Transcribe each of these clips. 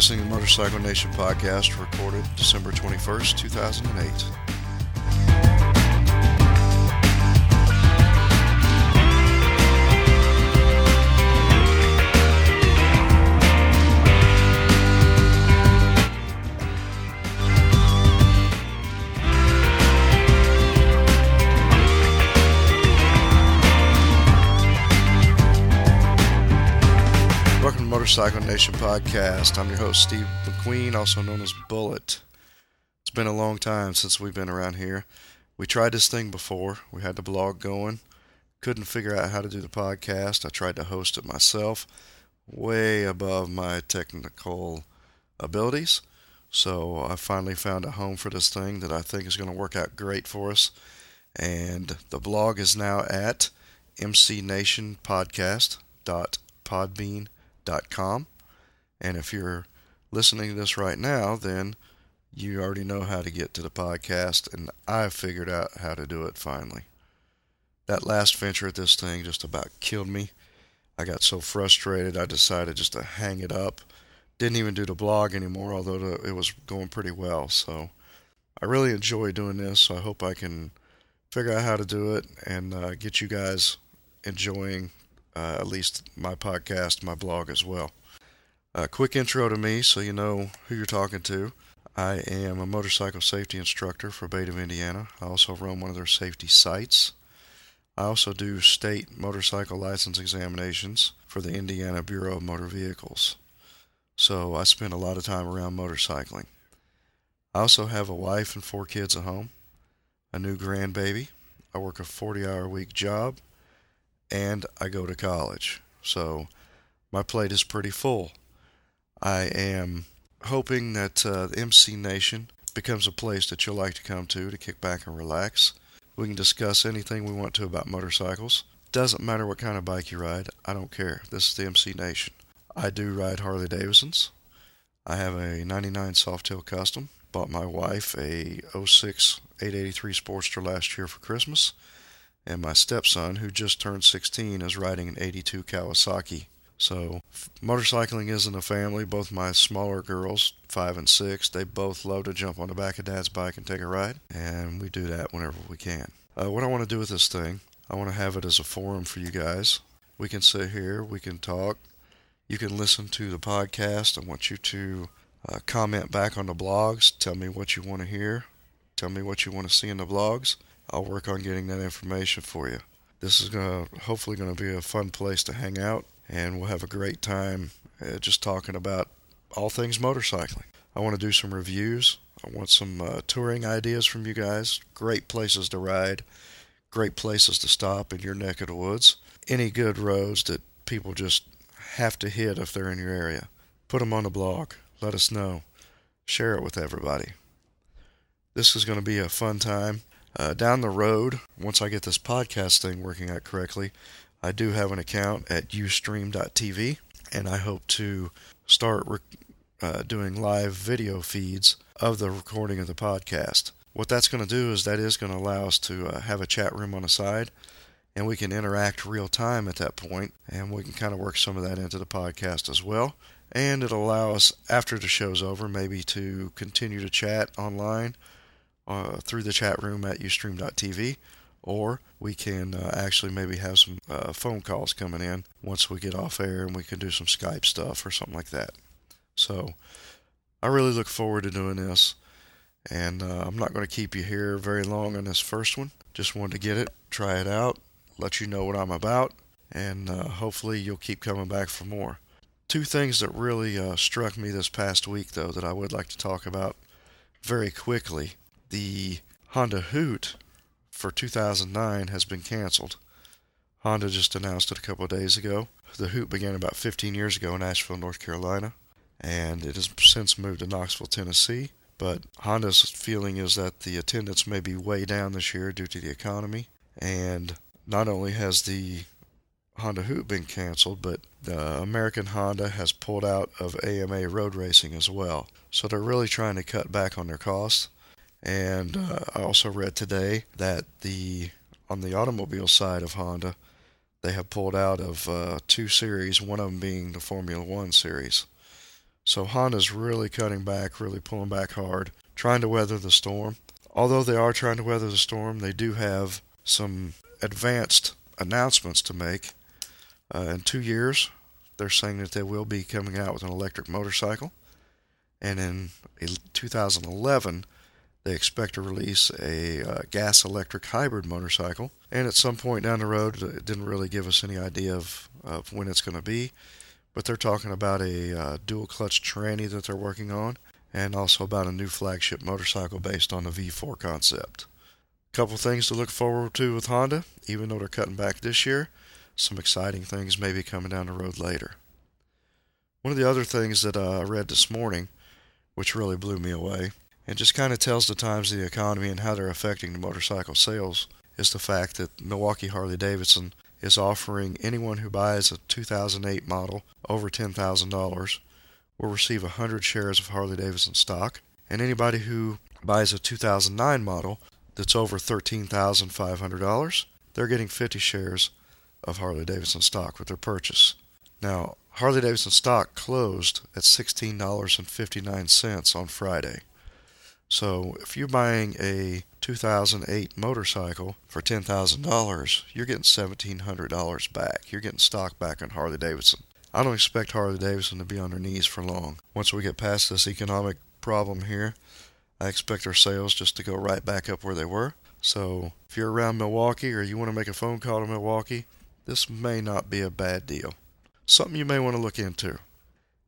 listening to the Motorcycle Nation podcast, recorded December 21st, 2008. Motorcycle Nation podcast. I'm your host, Steve McQueen, also known as Bullet. It's been a long time since we've been around here. We tried this thing before. We had the blog going. Couldn't figure out how to do the podcast. I tried to host it myself, way above my technical abilities. So I finally found a home for this thing that I think is going to work out great for us. And the blog is now at mcnationpodcast.podbean.com. And if you're listening to this right now, then you already know how to get to the podcast, and I've figured out how to do it finally. That last venture at this thing just about killed me. I got so frustrated, I decided just to hang it up. Didn't even do the blog anymore, although it was going pretty well. So I really enjoy doing this, so I hope I can figure out how to do it and uh, get you guys enjoying uh, at least my podcast, my blog as well. A quick intro to me so you know who you're talking to. I am a motorcycle safety instructor for ABATE of Indiana. I also run one of their safety sites. I also do state motorcycle license examinations for the Indiana Bureau of Motor Vehicles. So I spend a lot of time around motorcycling. I also have a wife and four kids at home, a new grandbaby. I work a 40 hour week job, and I go to college. So my plate is pretty full. I am hoping that uh, MC Nation becomes a place that you'll like to come to to kick back and relax. We can discuss anything we want to about motorcycles. Doesn't matter what kind of bike you ride, I don't care. This is the MC Nation. I do ride Harley Davidsons. I have a 99 Softail Custom. Bought my wife a 06 883 Sportster last year for Christmas. And my stepson, who just turned 16, is riding an 82 Kawasaki. So, motorcycling is in the family. Both my smaller girls, five and six, they both love to jump on the back of dad's bike and take a ride. And we do that whenever we can. Uh, what I want to do with this thing, I want to have it as a forum for you guys. We can sit here, we can talk. You can listen to the podcast. I want you to uh, comment back on the blogs. Tell me what you want to hear. Tell me what you want to see in the blogs. I'll work on getting that information for you. This is gonna hopefully gonna be a fun place to hang out, and we'll have a great time uh, just talking about all things motorcycling. I want to do some reviews. I want some uh, touring ideas from you guys. Great places to ride, great places to stop in your neck of the woods. Any good roads that people just have to hit if they're in your area. Put them on the blog. Let us know. Share it with everybody. This is going to be a fun time. Uh, down the road, once I get this podcast thing working out correctly, I do have an account at ustream.tv, and I hope to start rec- uh, doing live video feeds of the recording of the podcast. What that's going to do is that is going to allow us to uh, have a chat room on the side, and we can interact real time at that point, and we can kind of work some of that into the podcast as well. And it'll allow us, after the show's over, maybe to continue to chat online uh, through the chat room at ustream.tv, or we can uh, actually maybe have some uh, phone calls coming in once we get off air and we can do some Skype stuff or something like that. So I really look forward to doing this, and uh, I'm not going to keep you here very long on this first one. Just wanted to get it, try it out, let you know what I'm about, and uh, hopefully you'll keep coming back for more. Two things that really uh, struck me this past week, though, that I would like to talk about very quickly the Honda Hoot for 2009 has been canceled. Honda just announced it a couple of days ago. The Hoot began about 15 years ago in Asheville, North Carolina, and it has since moved to Knoxville, Tennessee. But Honda's feeling is that the attendance may be way down this year due to the economy. And not only has the Honda Hoot been canceled, but the American Honda has pulled out of AMA road racing as well. So they're really trying to cut back on their costs. And uh, I also read today that the on the automobile side of Honda, they have pulled out of uh, two series, one of them being the Formula One series. So Honda's really cutting back, really pulling back hard, trying to weather the storm. Although they are trying to weather the storm, they do have some advanced announcements to make. Uh, in two years, they're saying that they will be coming out with an electric motorcycle. And in 2011, they expect to release a uh, gas electric hybrid motorcycle. And at some point down the road, it didn't really give us any idea of, of when it's going to be. But they're talking about a uh, dual clutch tranny that they're working on, and also about a new flagship motorcycle based on the V4 concept. A couple things to look forward to with Honda, even though they're cutting back this year. Some exciting things may be coming down the road later. One of the other things that uh, I read this morning, which really blew me away, and just kind of tells the times of the economy and how they're affecting the motorcycle sales, is the fact that Milwaukee Harley Davidson is offering anyone who buys a 2008 model over $10,000 will receive 100 shares of Harley Davidson stock, and anybody who buys a 2009 model that's over $13,500, they're getting 50 shares of Harley Davidson stock with their purchase. Now, Harley Davidson stock closed at $16.59 on Friday. So if you're buying a 2008 motorcycle for $10,000, you're getting $1,700 back. You're getting stock back on Harley Davidson. I don't expect Harley Davidson to be on their knees for long. Once we get past this economic problem here, I expect our sales just to go right back up where they were. So if you're around Milwaukee or you want to make a phone call to Milwaukee, this may not be a bad deal. Something you may want to look into.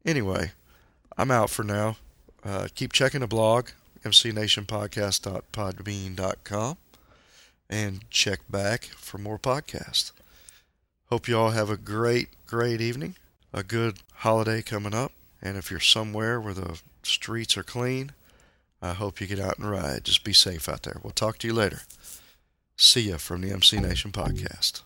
Anyway, I'm out for now. Uh, keep checking the blog mcnationpodcast.podbean.com, and check back for more podcasts. Hope you all have a great, great evening, a good holiday coming up, and if you're somewhere where the streets are clean, I hope you get out and ride. Just be safe out there. We'll talk to you later. See ya from the MC Nation podcast.